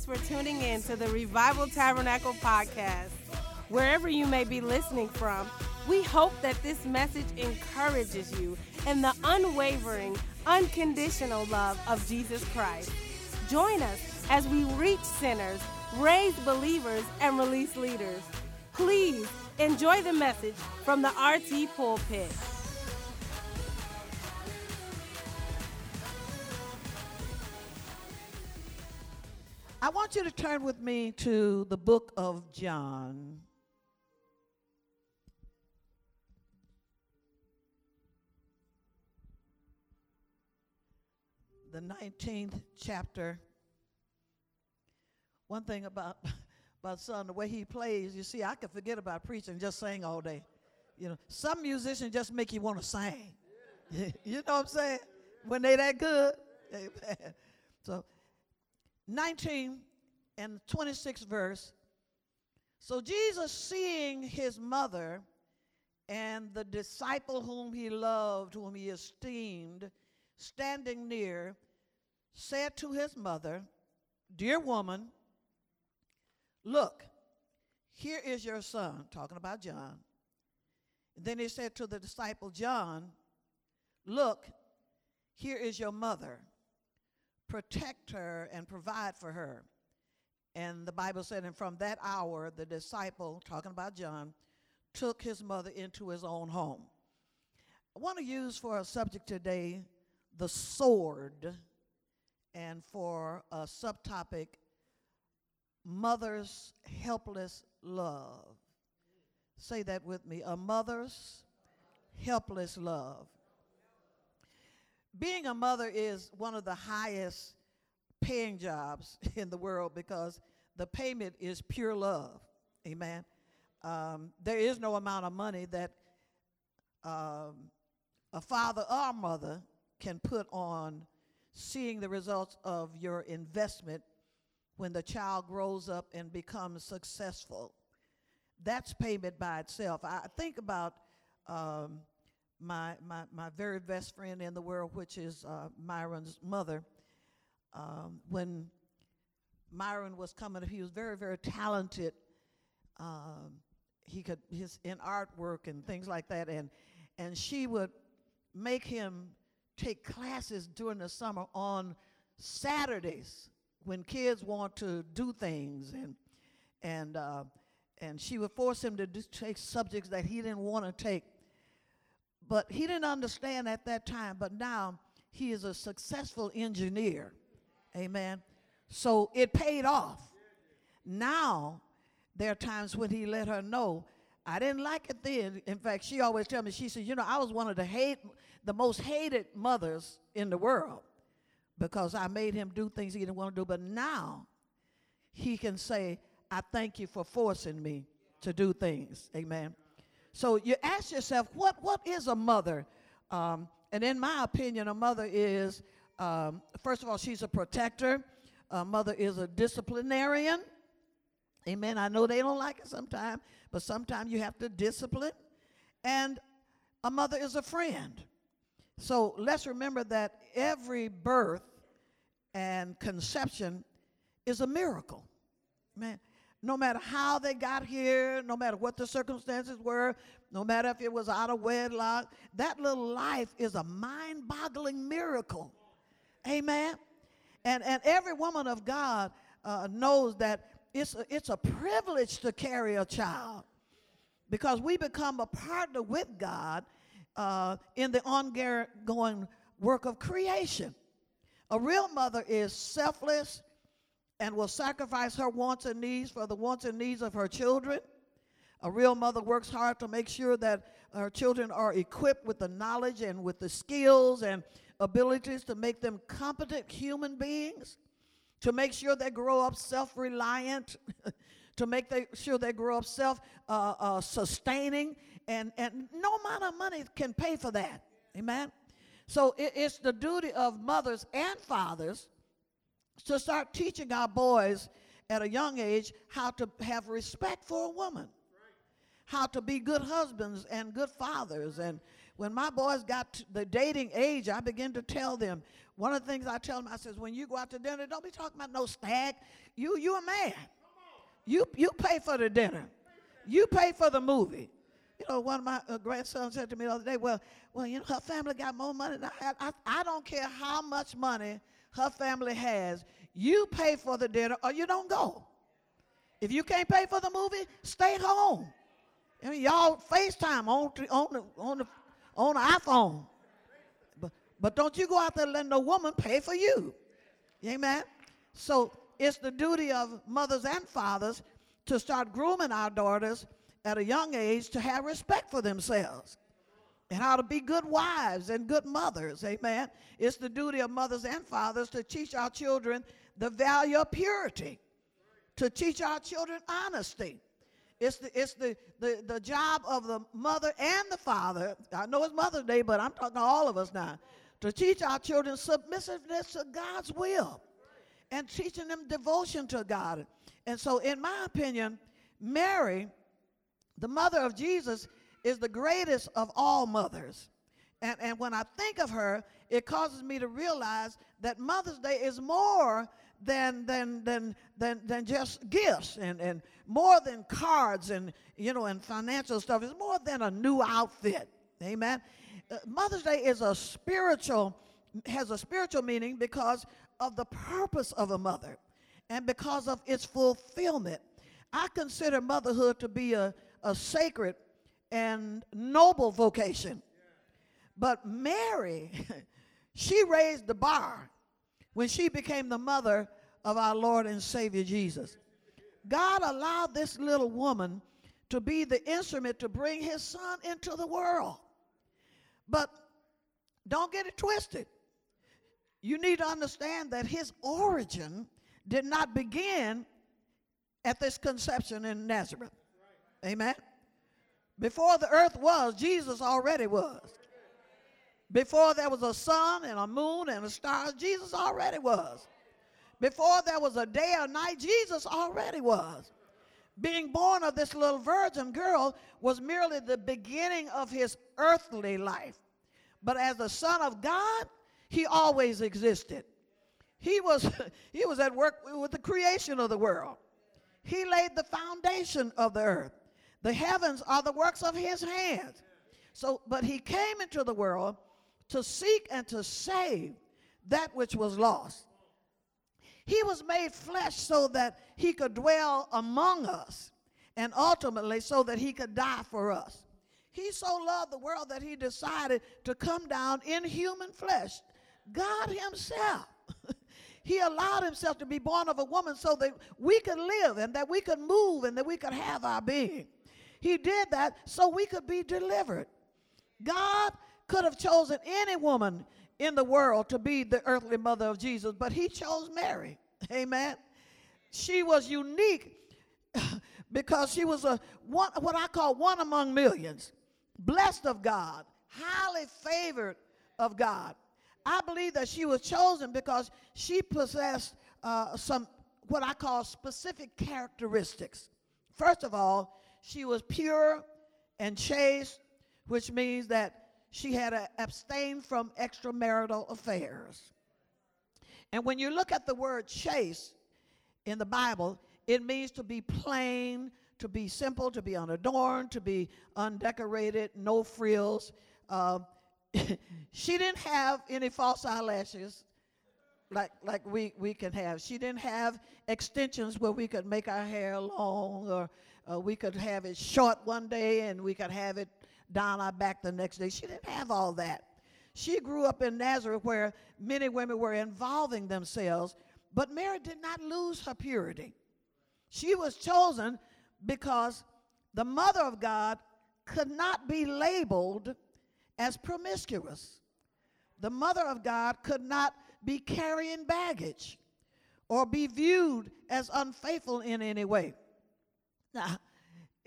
Thanks for tuning in to the Revival Tabernacle podcast. Wherever you may be listening from, we hope that this message encourages you in the unwavering, unconditional love of Jesus Christ. Join us as we reach sinners, raise believers, and release leaders. Please enjoy the message from the RT pulpit. I want you to turn with me to the book of John. The 19th chapter. One thing about about son, the way he plays, you see, I could forget about preaching, just sing all day. You know, some musicians just make you want to sing. you know what I'm saying? When they that good. Amen. So 19 and 26 verse. So Jesus, seeing his mother and the disciple whom he loved, whom he esteemed, standing near, said to his mother, Dear woman, look, here is your son, talking about John. And then he said to the disciple John, Look, here is your mother protect her and provide for her. And the Bible said, and from that hour, the disciple, talking about John, took his mother into his own home. I want to use for a subject today the sword, and for a subtopic, mother's helpless love. Say that with me a mother's helpless love being a mother is one of the highest paying jobs in the world because the payment is pure love. Amen. Um, there is no amount of money that um, a father or mother can put on seeing the results of your investment when the child grows up and becomes successful. That's payment by itself. I think about um, my, my, my very best friend in the world, which is uh, Myron's mother, um, when Myron was coming, he was very, very talented. Um, he could his in artwork and things like that, and and she would make him take classes during the summer on Saturdays when kids want to do things, and and uh, and she would force him to take subjects that he didn't want to take but he didn't understand at that time, but now he is a successful engineer. Amen. So it paid off. Now, there are times when he let her know, I didn't like it then. In fact, she always tell me, she said, you know, I was one of the hate, the most hated mothers in the world because I made him do things he didn't want to do. But now he can say, I thank you for forcing me to do things. Amen. So you ask yourself, what, what is a mother? Um, and in my opinion, a mother is, um, first of all, she's a protector. A mother is a disciplinarian. Amen. I know they don't like it sometimes, but sometimes you have to discipline. And a mother is a friend. So let's remember that every birth and conception is a miracle. Man, no matter how they got here, no matter what the circumstances were, no matter if it was out of wedlock, that little life is a mind boggling miracle. Amen. And, and every woman of God uh, knows that it's a, it's a privilege to carry a child because we become a partner with God uh, in the ongoing work of creation. A real mother is selfless, and will sacrifice her wants and needs for the wants and needs of her children. A real mother works hard to make sure that her children are equipped with the knowledge and with the skills and abilities to make them competent human beings, to make sure they grow up self reliant, to make they, sure they grow up self uh, uh, sustaining, and, and no amount of money can pay for that. Amen? So it, it's the duty of mothers and fathers to start teaching our boys at a young age how to have respect for a woman, how to be good husbands and good fathers. And when my boys got the dating age, I began to tell them One of the things I tell them, I says, when you go out to dinner, don't be talking about no stag. You, you a man. You, you pay for the dinner. You pay for the movie. You know, one of my uh, grandsons said to me the other day, well, well, you know, her family got more money than I have. I, I don't care how much money her family has. You pay for the dinner or you don't go. If you can't pay for the movie, stay home. I mean, y'all FaceTime on, on, the, on, the, on the iPhone. But, but don't you go out there and let no woman pay for you. Amen? So it's the duty of mothers and fathers to start grooming our daughters at a young age to have respect for themselves and how to be good wives and good mothers. Amen. It's the duty of mothers and fathers to teach our children the value of purity, to teach our children honesty, it's the, it's the, the, the job of the mother and the father. I know it's Mother's Day, but I'm talking to all of us now. To teach our children submissiveness to God's will and teaching them devotion to God. And so, in my opinion, Mary, the mother of Jesus, is the greatest of all mothers. And, and when I think of her, it causes me to realize that Mother's Day is more than than than than than just gifts and and more than cards and you know and financial stuff. It's more than a new outfit. Amen? Uh, mother's day is a spiritual has a spiritual meaning because of the purpose of a mother and because of its fulfillment. I consider motherhood to be a, a sacred and noble vocation but mary she raised the bar when she became the mother of our Lord and Savior Jesus. God allowed this little woman to be the instrument to bring his son into the world. But don't get it twisted. You need to understand that his origin did not begin at this conception in Nazareth. Amen. Before the earth was, Jesus already was. Before there was a sun and a moon and a stars, Jesus already was. Before there was a day or night, Jesus already was. Being born of this little virgin girl was merely the beginning of his earthly life. But as the Son of God, he always existed. He was, he was at work with the creation of the world. He laid the foundation of the earth. The heavens are the works of his hands. So, but he came into the world to seek and to save that which was lost. He was made flesh so that he could dwell among us and ultimately so that he could die for us. He so loved the world that he decided to come down in human flesh. God himself. he allowed himself to be born of a woman so that we could live and that we could move and that we could have our being. He did that so we could be delivered. God could have chosen any woman in the world to be the earthly mother of Jesus, but he chose Mary. Amen. She was unique because she was a one, what I call one among millions, blessed of God, highly favored of God. I believe that she was chosen because she possessed uh, some what I call specific characteristics. First of all, she was pure and chaste, which means that she had abstained from extramarital affairs. And when you look at the word chaste in the Bible, it means to be plain, to be simple, to be unadorned, to be undecorated, no frills. Uh, she didn't have any false eyelashes like like we we can have. She didn't have extensions where we could make our hair long, or uh, we could have it short one day and we could have it down our back the next day. She didn't have all that. She grew up in Nazareth where many women were involving themselves, but Mary did not lose her purity. She was chosen because the mother of God could not be labeled as promiscuous. The mother of God could not be carrying baggage or be viewed as unfaithful in any way. Now,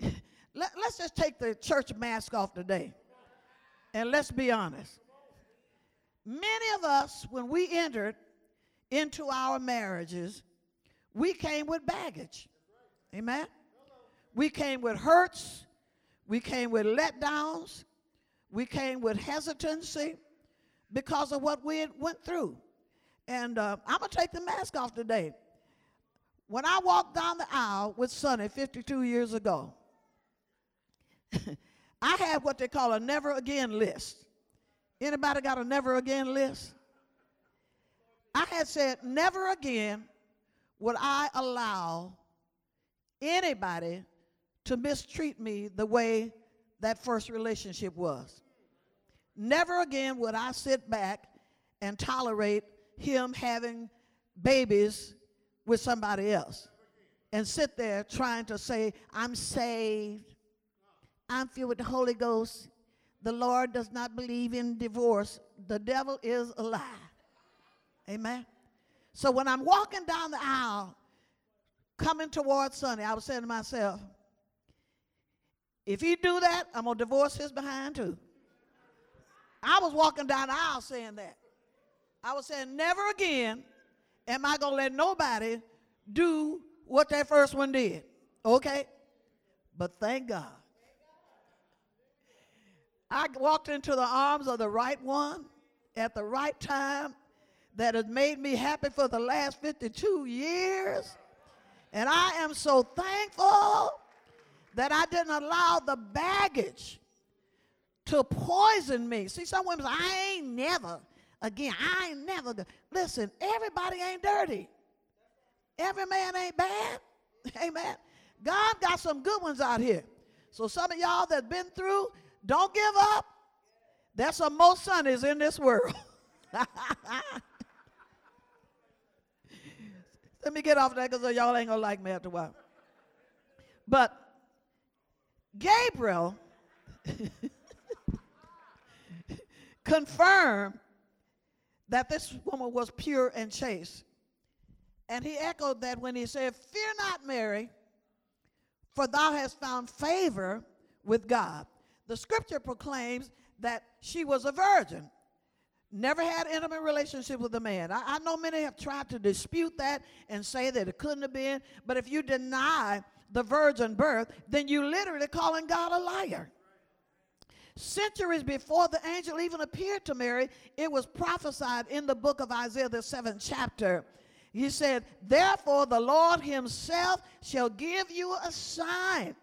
let, us just take the church mask off today and let's be honest. Many of us, when we entered into our marriages, we came with baggage. Amen? We came with hurts. We came with letdowns. We came with hesitancy because of what we went through. And uh, I'm going to take the mask off today. When I walked down the aisle with Sonny 52 years ago, I had what they call a never again list. Anybody got a never again list? I had said, never again would I allow anybody to mistreat me the way that first relationship was. Never again would I sit back and tolerate him having babies with somebody else and sit there trying to say, I'm saved, I'm filled with the Holy Ghost. The Lord does not believe in divorce. The devil is a lie. Amen. So when I'm walking down the aisle, coming towards Sonny, I was saying to myself, if he do that, I'm gonna divorce his behind too. I was walking down the aisle saying that. I was saying, never again am I gonna let nobody do what that first one did. Okay? But thank God. I walked into the arms of the right one at the right time that has made me happy for the last 52 years. And I am so thankful that I didn't allow the baggage to poison me. See, some women say, I ain't never, again, I ain't never. Listen, everybody ain't dirty. Every man ain't bad. Amen. God got some good ones out here. So some of y'all that's been through, don't give up. There's some more Sonnies in this world. Let me get off that because y'all ain't gonna like me after a while. But Gabriel confirmed that this woman was pure and chaste. And he echoed that when he said, Fear not, Mary, for thou hast found favor with God. The scripture proclaims that she was a virgin never had intimate relationship with a man. I, I, know many have tried to dispute that and say that it couldn't have been, but if you deny the virgin birth, then you literally calling God a liar. Centuries before the angel even appeared to Mary, it was prophesied in the book of Isaiah, the seventh chapter. He said, Therefore, the Lord himself shall give you a sign.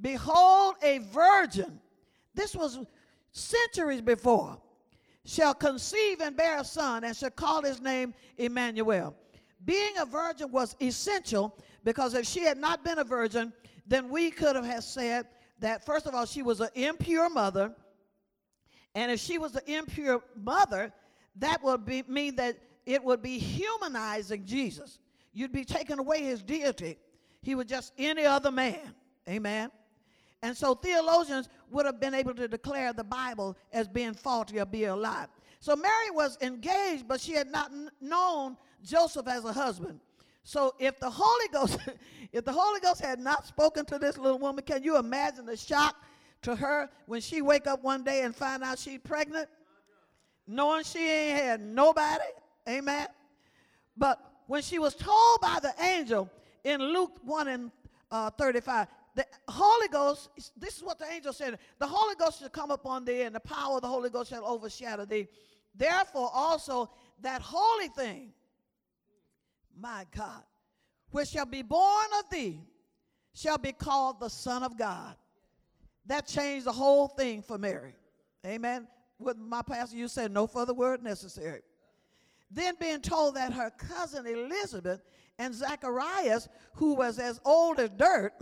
Behold, a virgin. This was centuries before shall conceive and bear a son and shall call his name Emmanuel. Being a virgin was essential because if she had not been a virgin, then we could have said that, first of all, she was an impure mother. And if she was an impure mother, that would be, mean that it would be humanizing Jesus. You'd be taking away his deity. He was just any other man. Amen. And so theologians would have been able to declare the Bible as being faulty or being a lie. So Mary was engaged, but she had not known Joseph as a husband. So if the Holy Ghost, if the Holy Ghost had not spoken to this little woman, can you imagine the shock to her when she wake up one day and find out she's pregnant, knowing she ain't had nobody? Amen. But when she was told by the angel in Luke 1 and uh, 35, the Holy Ghost, this is what the angel said the Holy Ghost shall come upon thee, and the power of the Holy Ghost shall overshadow thee. Therefore, also that holy thing, my God, which shall be born of thee, shall be called the Son of God. That changed the whole thing for Mary. Amen. With my pastor, you said no further word necessary. Then being told that her cousin Elizabeth and Zacharias, who was as old as dirt,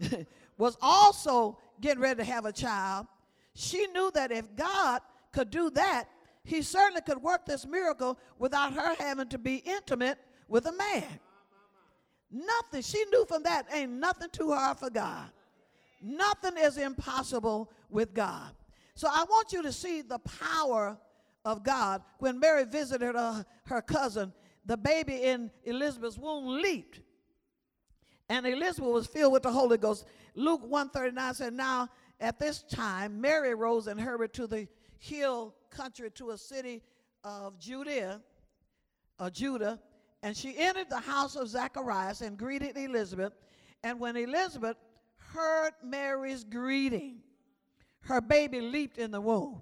was also getting ready to have a child, she knew that if God could do that, he certainly could work this miracle without her having to be intimate with a man. Nothing. She knew from that ain't nothing too hard for God. Nothing is impossible with God. So I want you to see the power of God. When Mary visited uh, her cousin, the baby in Elizabeth's womb leaped and Elizabeth was filled with the Holy Ghost. Luke 139 said, Now at this time, Mary rose and hurried to the hill country to a city of Judea, uh, Judah, and she entered the house of Zacharias and greeted Elizabeth. And when Elizabeth heard Mary's greeting, her baby leaped in the womb.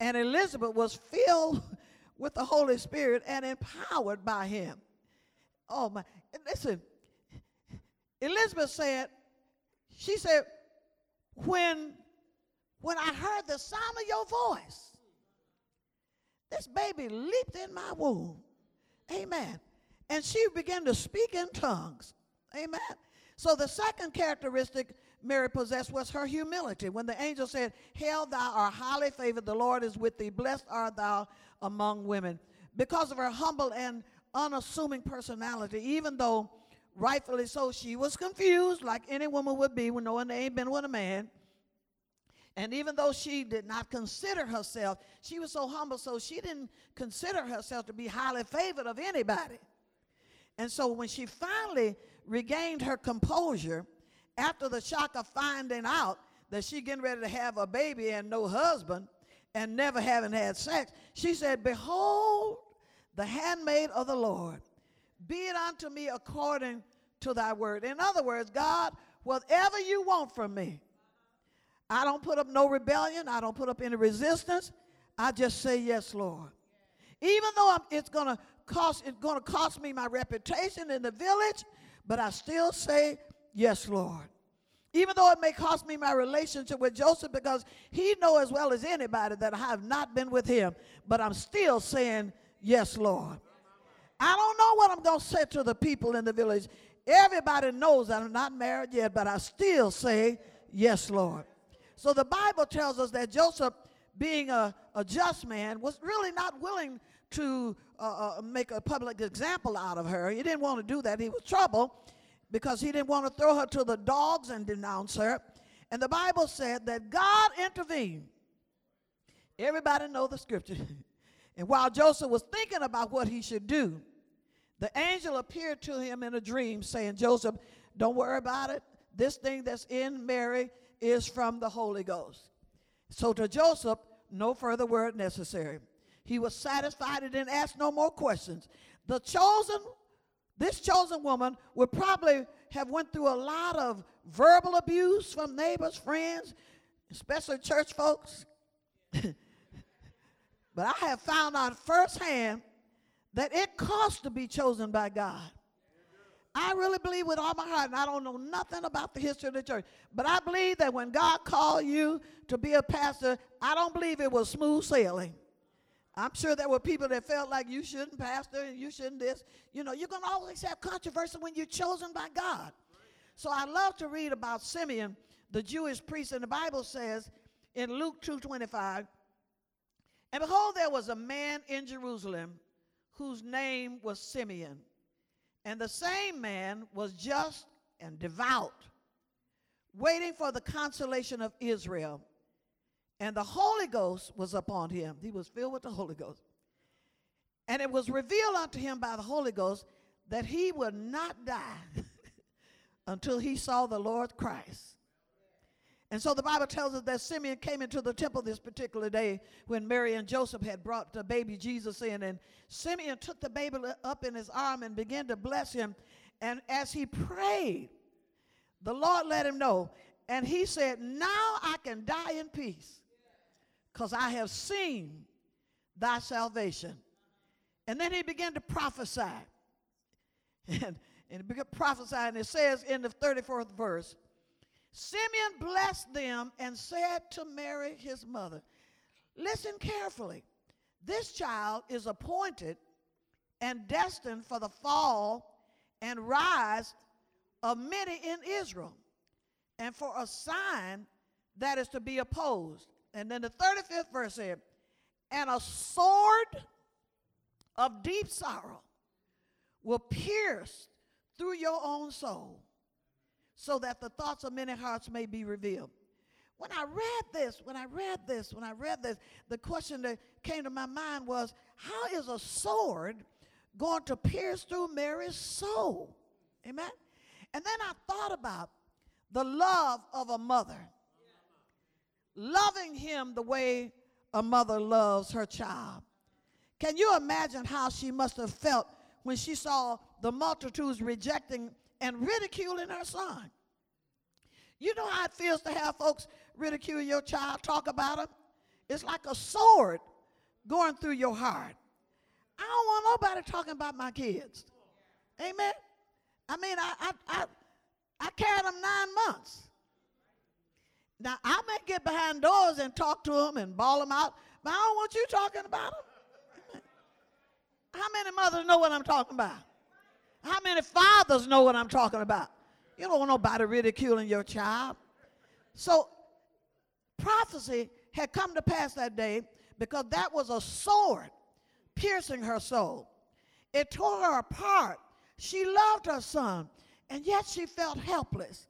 And Elizabeth was filled with the Holy Spirit and empowered by him. Oh my, listen, Elizabeth said, she said, when, when I heard the sound of your voice, this baby leaped in my womb. Amen. And she began to speak in tongues. Amen. So the second characteristic Mary possessed was her humility. When the angel said, Hail, thou art highly favored, the Lord is with thee, blessed art thou among women. Because of her humble and unassuming personality, even though rightfully so, she was confused, like any woman would be when knowing they ain't been with a man. And even though she did not consider herself, she was so humble, so she didn't consider herself to be highly favored of anybody. And so when she finally regained her composure after the shock of finding out that she getting ready to have a baby and no husband and never having had sex, she said, Behold, the handmaid of the Lord, be it unto me according to thy word. In other words, God, whatever you want from me, I don't put up no rebellion. I don't put up any resistance. I just say yes, Lord. Even though I'm, it's gonna cost it's gonna cost me my reputation in the village, but I still say yes, Lord. Even though it may cost me my relationship with Joseph, because he know as well as anybody that I have not been with him, but I'm still saying yes, Lord. I don't know what I'm gonna say to the people in the village. Everybody knows I'm not married yet, but I still say yes, Lord. So the Bible tells us that Joseph, being a, a just man, was really not willing to uh, uh, make a public example out of her. He didn't want to do that. He was troubled because he didn't want to throw her to the dogs and denounce her. And the Bible said that God intervened. Everybody know the scripture. and while Joseph was thinking about what he should do, the angel appeared to him in a dream saying, Joseph, don't worry about it. This thing that's in Mary is from the Holy Ghost. So to Joseph, no further word necessary. He was satisfied and didn't ask no more questions. The chosen, this chosen woman would probably have went through a lot of verbal abuse from neighbors, friends, especially church folks. but I have found out firsthand that it costs to be chosen by God. I really believe with all my heart, and I don't know nothing about the history of the church, but I believe that when God called you to be a pastor, I don't believe it was smooth sailing. I'm sure there were people that felt like you shouldn't pastor and you shouldn't this. You know, you're going to always have controversy when you're chosen by God. So I love to read about Simeon, the Jewish priest, and the Bible says in Luke 2:25, and behold, there was a man in Jerusalem whose name was Simeon. And the same man was just and devout, waiting for the consolation of Israel. And the Holy Ghost was upon him. He was filled with the Holy Ghost. And it was revealed unto him by the Holy Ghost that he would not die until he saw the Lord Christ. And so the Bible tells us that Simeon came into the temple this particular day when Mary and Joseph had brought the baby Jesus in. And Simeon took the baby up in his arm and began to bless him. And as he prayed, the Lord let him know. And he said, Now I can die in peace because I have seen thy salvation. And then he began to prophesy. And, and he began prophesying. It says in the 34th verse, Simeon blessed them and said to Mary, his mother, Listen carefully. This child is appointed and destined for the fall and rise of many in Israel, and for a sign that is to be opposed. And then the 35th verse said, And a sword of deep sorrow will pierce through your own soul so that the thoughts of many hearts may be revealed. When I read this, when I read this, when I read this, the question that came to my mind was how is a sword going to pierce through Mary's soul? Amen? And then I thought about the love of a mother, loving him the way a mother loves her child. Can you imagine how she must have felt when she saw the multitudes rejecting and ridiculing her son. You know how it feels to have folks ridicule your child, talk about him? It's like a sword going through your heart. I don't want nobody talking about my kids. Amen. I mean, I I I, I carried them nine months. Now I may get behind doors and talk to them and bawl them out, but I don't want you talking about them. How many mothers know what I'm talking about? How many fathers know what I'm talking about? You don't want nobody ridiculing your child. So prophecy had come to pass that day because that was a sword piercing her soul. It tore her apart. She loved her son, and yet she felt helpless.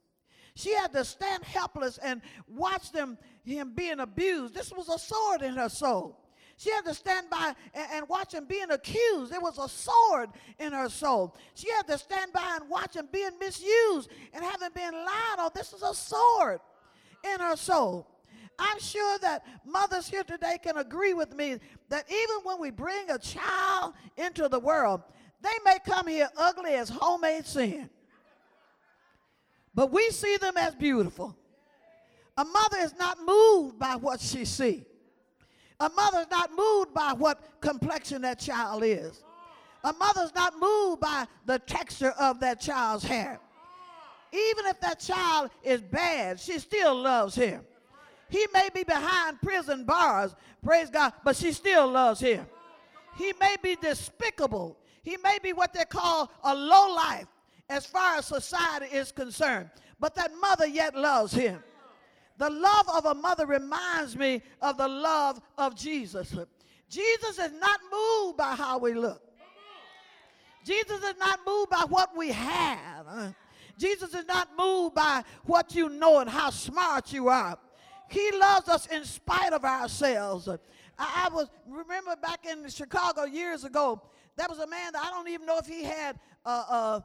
She had to stand helpless and watch them him being abused. This was a sword in her soul. She had to stand by and, and, watch him being accused. There was a sword in her soul. She had to stand by and watch him being misused and having been lied on. This is a sword in her soul. I'm sure that mothers here today can agree with me that even when we bring a child into the world, they may come here ugly as homemade sin. But we see them as beautiful. A mother is not moved by what she sees. A mother is not moved by what complexion that child is. A mother is not moved by the texture of that child's hair. Even if that child is bad, she still loves him. He may be behind prison bars, praise God, but she still loves him. He may be despicable. He may be what they call a low life as far as society is concerned, but that mother yet loves him. The love of a mother reminds me of the love of Jesus. Jesus is not moved by how we look. Jesus is not moved by what we have. Jesus is not moved by what you know and how smart you are. He loves us in spite of ourselves. I, was remember back in Chicago years ago. That was a man that I don't even know if he had. Uh, uh,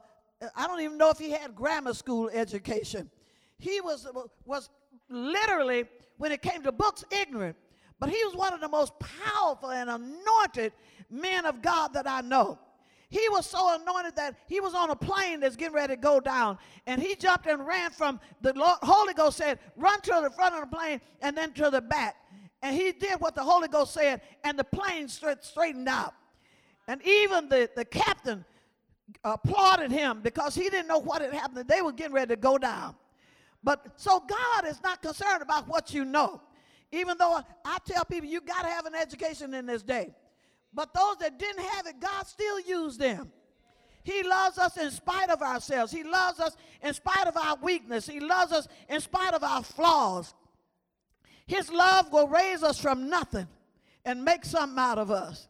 I don't even know if he had grammar school education. He was was literally when it came to books ignorant, but he was one of the most powerful and anointed men of God that I know. He was so anointed that he was on a plane that's getting ready to go down. And he jumped and ran from the Lord, Holy Ghost said, run to the front of the plane and then to the back. And he did what the Holy Ghost said, and the plane straight, straightened out. And even the, the captain applauded him because he didn't know what had happened. They were getting ready to go down. But so God is not concerned about what you know. Even though I tell people you got to have an education in this day. But those that didn't have it, God still used them. He loves us in spite of ourselves. He loves us in spite of our weakness. He loves us in spite of our flaws. His love will raise us from nothing and make something out of us.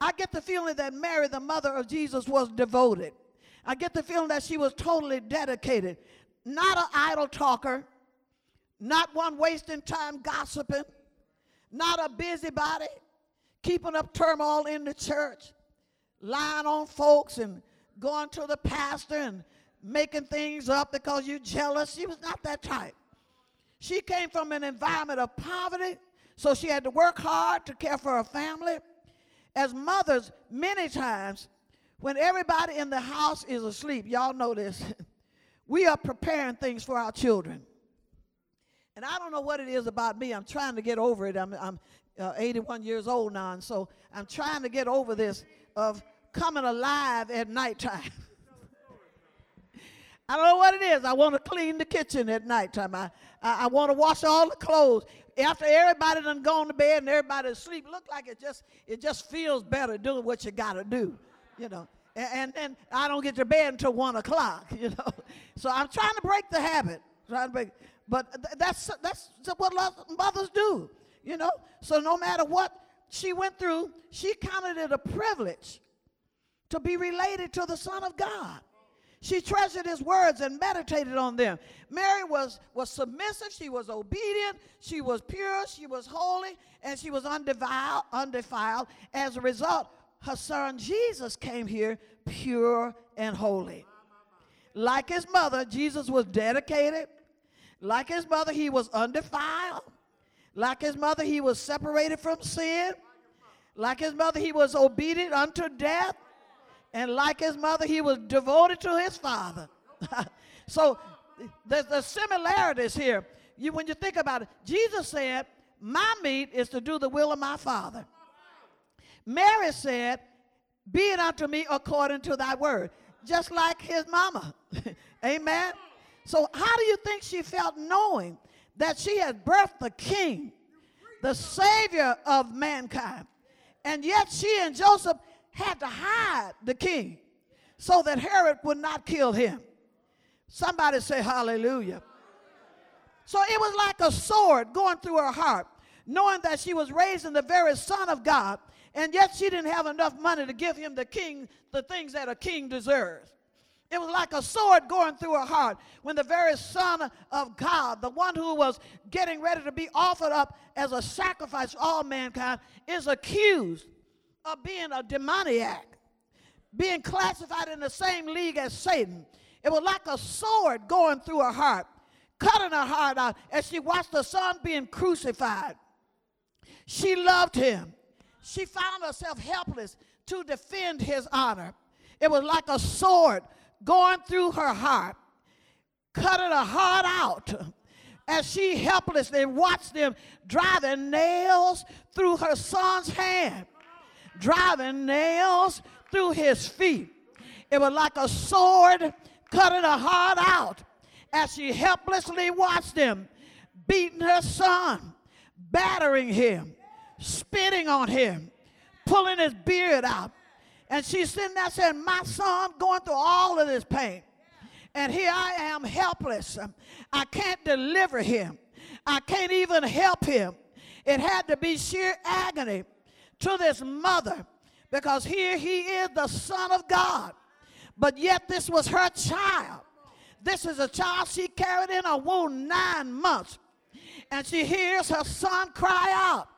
I get the feeling that Mary, the mother of Jesus, was devoted. I get the feeling that she was totally dedicated, not an idle talker, not one wasting time gossiping, not a busybody, keeping up turmoil in the church, lying on folks and going to the pastor and making things up because you're jealous. She was not that type. She came from an environment of poverty, so she had to work hard to care for her family. As mothers, many times, when everybody in the house is asleep, y'all know this, we are preparing things for our children. And I don't know what it is about me. I'm trying to get over it. I'm, I'm uh, 81 years old now, and so I'm trying to get over this of coming alive at nighttime. I don't know what it is. I want to clean the kitchen at nighttime. I, I, I want to wash all the clothes. After everybody done gone to bed and everybody asleep, look like it just it just feels better doing what you got to do, you know. And then I don't get to bed until one o'clock, you know. So I'm trying to break the habit. Trying to break, but that's that's what mothers do. You know? So no matter what she went through, she counted it a privilege to be related to the Son of God. She treasured his words and meditated on them. Mary was, was submissive, she was obedient, she was pure, she was holy, and she was undefiled, undefiled. As a result, her son Jesus came here pure and holy. Like his mother, Jesus was dedicated. Like his mother, he was undefiled. Like his mother, he was separated from sin. Like his mother, he was obedient unto death. And like his mother, he was devoted to his father. so there's the similarities here. You, when you think about it, Jesus said, My meat is to do the will of my father. Mary said, Be it unto me according to thy word. Just like his mama. Amen. So, how do you think she felt knowing that she had birthed the king, the savior of mankind? And yet she and Joseph had to hide the king so that Herod would not kill him. Somebody say hallelujah. So it was like a sword going through her heart, knowing that she was raising the very Son of God, and yet she didn't have enough money to give him the king the things that a king deserves. It was like a sword going through her heart when the very Son of God, the one who was getting ready to be offered up as a sacrifice for all mankind, is accused of being a demoniac, being classified in the same league as Satan. It was like a sword going through her heart, cutting her heart out as she watched the Son being crucified. She loved him. She found herself helpless to defend his honor. It was like a sword going through her heart, cutting her heart out as she helplessly watched them driving nails through her son's hand, driving nails through his feet. It was like a sword cutting her heart out as she helplessly watched them beating her son, battering him, spitting on him, pulling his beard out, and she's sitting there saying, My son going through all of this pain. And here I am helpless. I can't deliver him. I can't even help him. It had to be sheer agony to this mother because here he is, the Son of God. But yet, this was her child. This is a child she carried in a womb nine months. And she hears her son cry out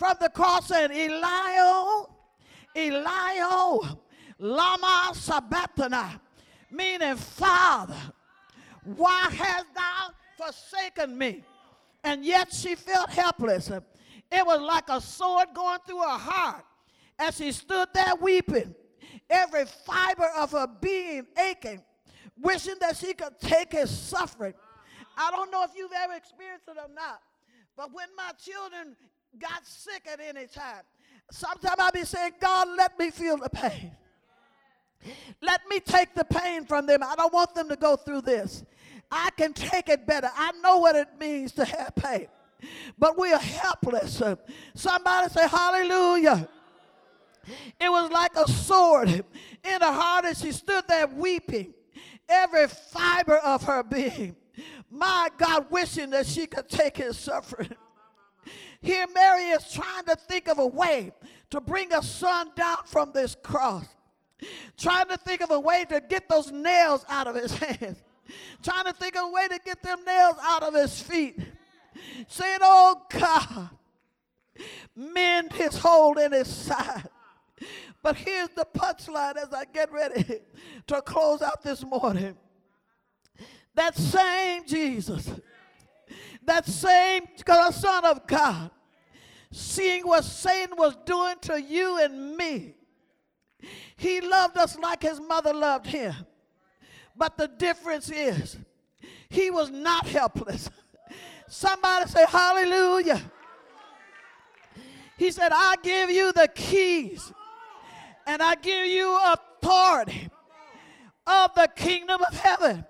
from the cross saying, Elio, Elio, Lama Sabachthani, meaning, Father, why hast thou forsaken me? And yet she felt helpless. It was like a sword going through her heart as she stood there weeping, every fiber of her being aching, wishing that she could take his suffering. I don't know if you've ever experienced it or not, but when my children got sick at any time, Sometimes I be saying, God, let me feel the pain. Let me take the pain from them. I don't want them to go through this. I can take it better. I know what it means to have pain. But we are helpless. Somebody say, Hallelujah. It was like a sword in her heart as she stood there weeping, every fiber of her being. My God, wishing that she could take his suffering. Here, Mary is trying to think of a way to bring her son down from this cross, trying to think of a way to get those nails out of his hands, trying to think of a way to get them nails out of his feet, saying, Oh God, mend his hold in his side. But here's the punchline as I get ready to close out this morning. That same Jesus that same Son of God, seeing what Satan was doing to you and me, he loved us like his mother loved him. But the difference is, he was not helpless. Somebody say, Hallelujah. He said, I give you the keys and I give you authority of the kingdom of heaven.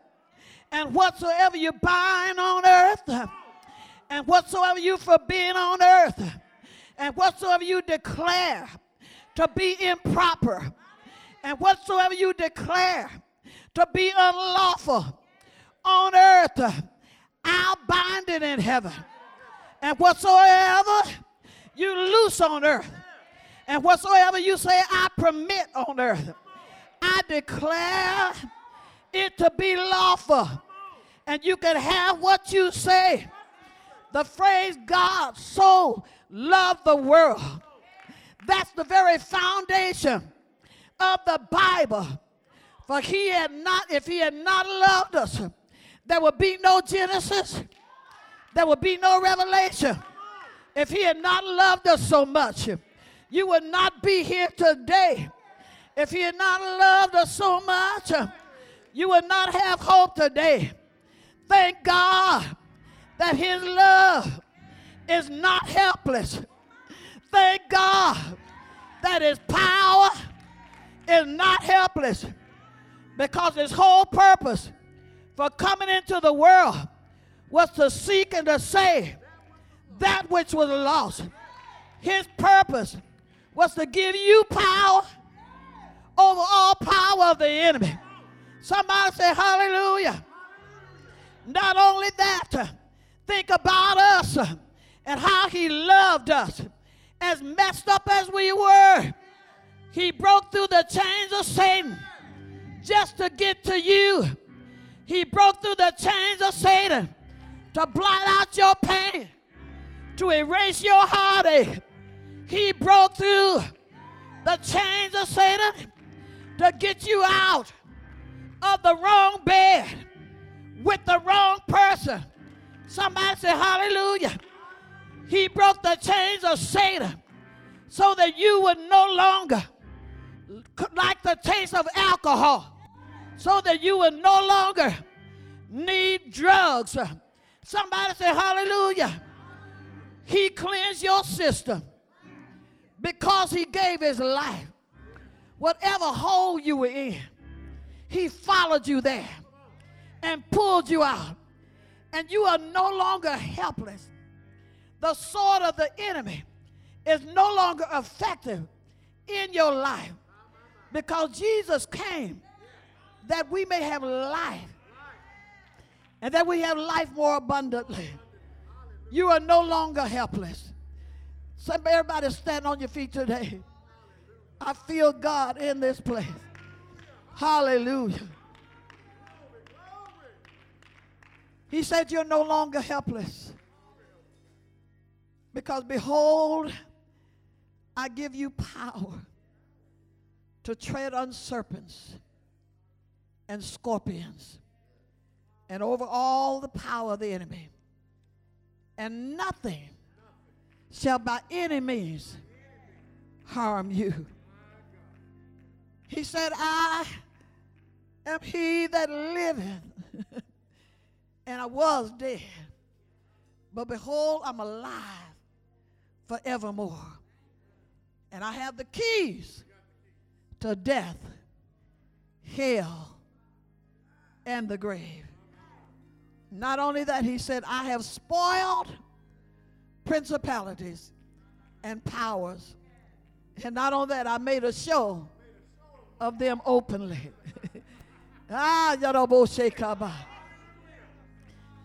And whatsoever you bind on earth and whatsoever you forbid on earth, and whatsoever you declare to be improper, and whatsoever you declare to be unlawful on earth, I'll bind it in heaven. And whatsoever you loose on earth, and whatsoever you say I permit on earth, I declare it to be lawful. And you can have what you say the phrase God so loved the world. That's the very foundation of the Bible. For he had not, if he had not loved us, there would be no Genesis, there would be no revelation. If he had not loved us so much, you would not be here today. If he had not loved us so much, you would not have hope today. Thank God that his love is not helpless. Thank God that his power is not helpless because his whole purpose for coming into the world was to seek and to save that which was lost. His purpose was to give you power over all power of the enemy. Somebody say hallelujah. Not only that, think about us and how he loved us as messed up as we were. He broke through the chains of Satan just to get to you. He broke through the chains of Satan to blot out your pain, to erase your heartache. He broke through the chains of Satan to get you out of the wrong bed with the wrong person. Somebody say, Hallelujah. He broke the chains of Satan so that you would no longer like the taste of alcohol, so that you would no longer need drugs. Somebody say, Hallelujah. He cleansed your system because He gave His life. Whatever hole you were in, He followed you there and pulled you out. And you are no longer helpless. The sword of the enemy is no longer effective in your life because Jesus came that we may have life and that we have life more abundantly. You are no longer helpless. So everybody stand on your feet today. I feel God in this place. Hallelujah. He said, You're no longer helpless. Because behold, I give you power to tread on serpents and scorpions and over all the power of the enemy. And nothing shall by any means harm you. He said, I am he that liveth, and I was dead. But behold, I'm alive forevermore. And I have the keys to death, hell, and the grave. Not only that, he said, I have spoiled principalities and powers. And not only that, I made a show of them openly. ah,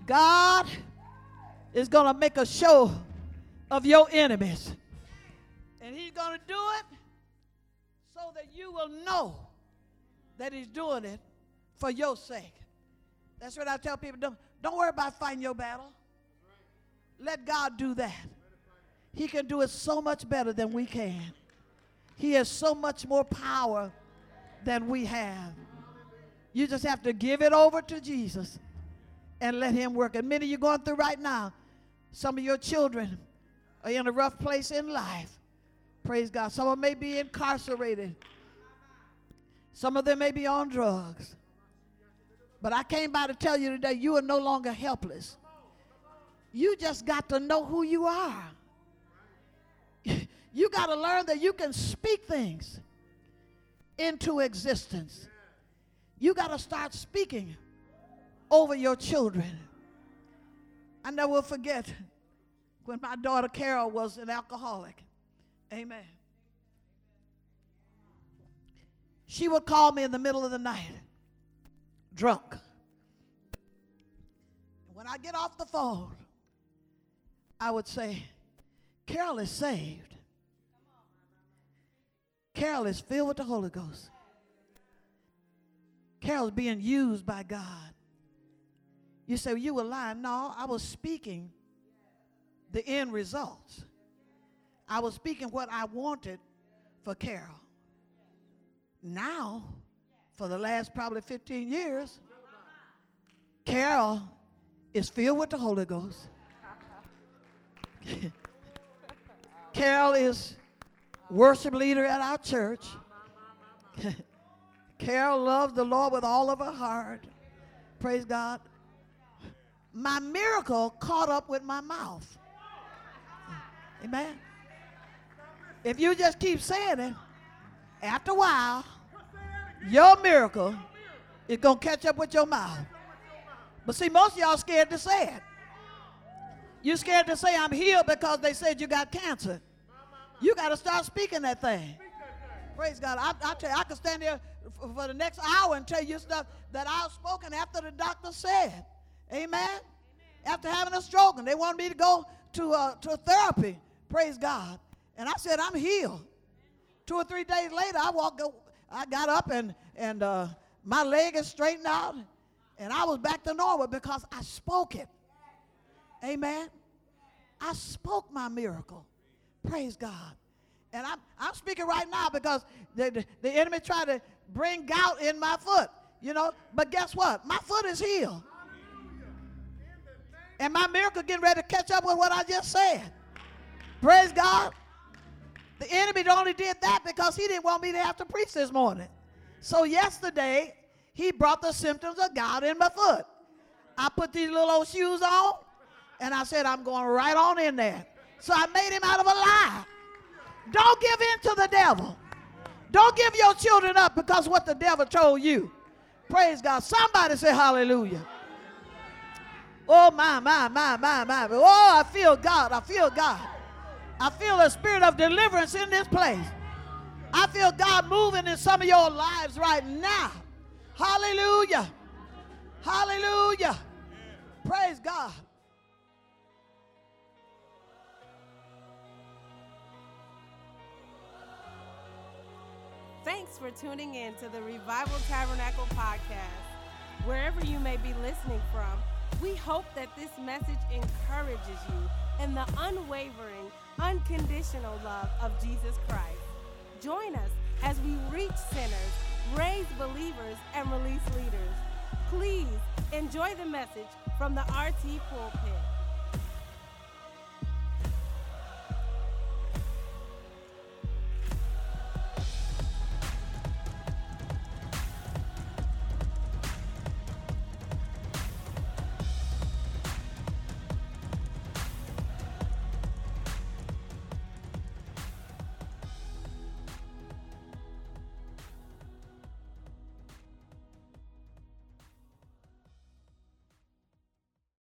God is going to make a show of your enemies. And he's going to do it so that you will know that he's doing it for your sake. That's what I tell people. Don't, don't worry about fighting your battle. Let God do that. He can do it so much better than we can. He has so much more power than we have. You just have to give it over to Jesus and let him work. And many of you going through right now, some of your children are in a rough place in life. Praise God. Some of them may be incarcerated. Some of them may be on drugs. But I came by to tell you today you are no longer helpless. You just got to know who you are. You got to learn that you can speak things into existence. You got to start speaking over your children. I never forget when my daughter Carol was an alcoholic. Amen. She would call me in the middle of the night, drunk. When I get off the phone, I would say, Carol is saved. Carol is filled with the Holy Ghost. Carol's being used by God. You say, well, you were lying. No, I was speaking the end results. I was speaking what I wanted for Carol. Now, for the last probably 15 years, Carol is filled with the Holy Ghost. Carol is worship leader at our church. Carol loves the Lord with all of her heart. Praise God. My miracle caught up with my mouth. Amen. If you just keep saying it, after a while, Your miracle is going to catch up with your mouth. But see, most of y'all scared to say it. You're scared to say I'm healed because they said you got cancer. You got to start speaking that thing. Praise God. I, I tell you, I could stand there for, for the next hour and tell you stuff that I've spoken after the doctor said. Amen. After having a stroke, and they wanted me to go to uh, to therapy. Praise God. And I said I'm healed. Two or three days later, I walked. I got up and and uh, my leg is straightened out, and I was back to normal because I spoke it. Amen. I spoke my miracle. Praise God. And I'm, I'm speaking right now because the, the, the enemy tried to bring gout in my foot, you know. But guess what? My foot is healed. And my miracle getting ready to catch up with what I just said. Praise gout. The enemy only did that because he didn't want me to have to preach this morning. So yesterday, he brought the symptoms of God in my foot. I put these little old shoes on, and I said, I'm going right on in there. So I made him out of a lie. Don't give in to the devil. Don't give your children up because what the devil told you. Praise God. Somebody say hallelujah. Oh, my, my, my, my, my. Oh, I feel God. I feel God. I feel a spirit of deliverance in this place. I feel God moving in some of your lives right now. Hallelujah. Hallelujah. Praise God. Thanks for tuning in to the Revival Tabernacle podcast. Wherever you may be listening from, we hope that this message encourages you in the unwavering, unconditional love of Jesus Christ. Join us as we reach sinners, raise believers, and release leaders. Please enjoy the message from the RT pulpit.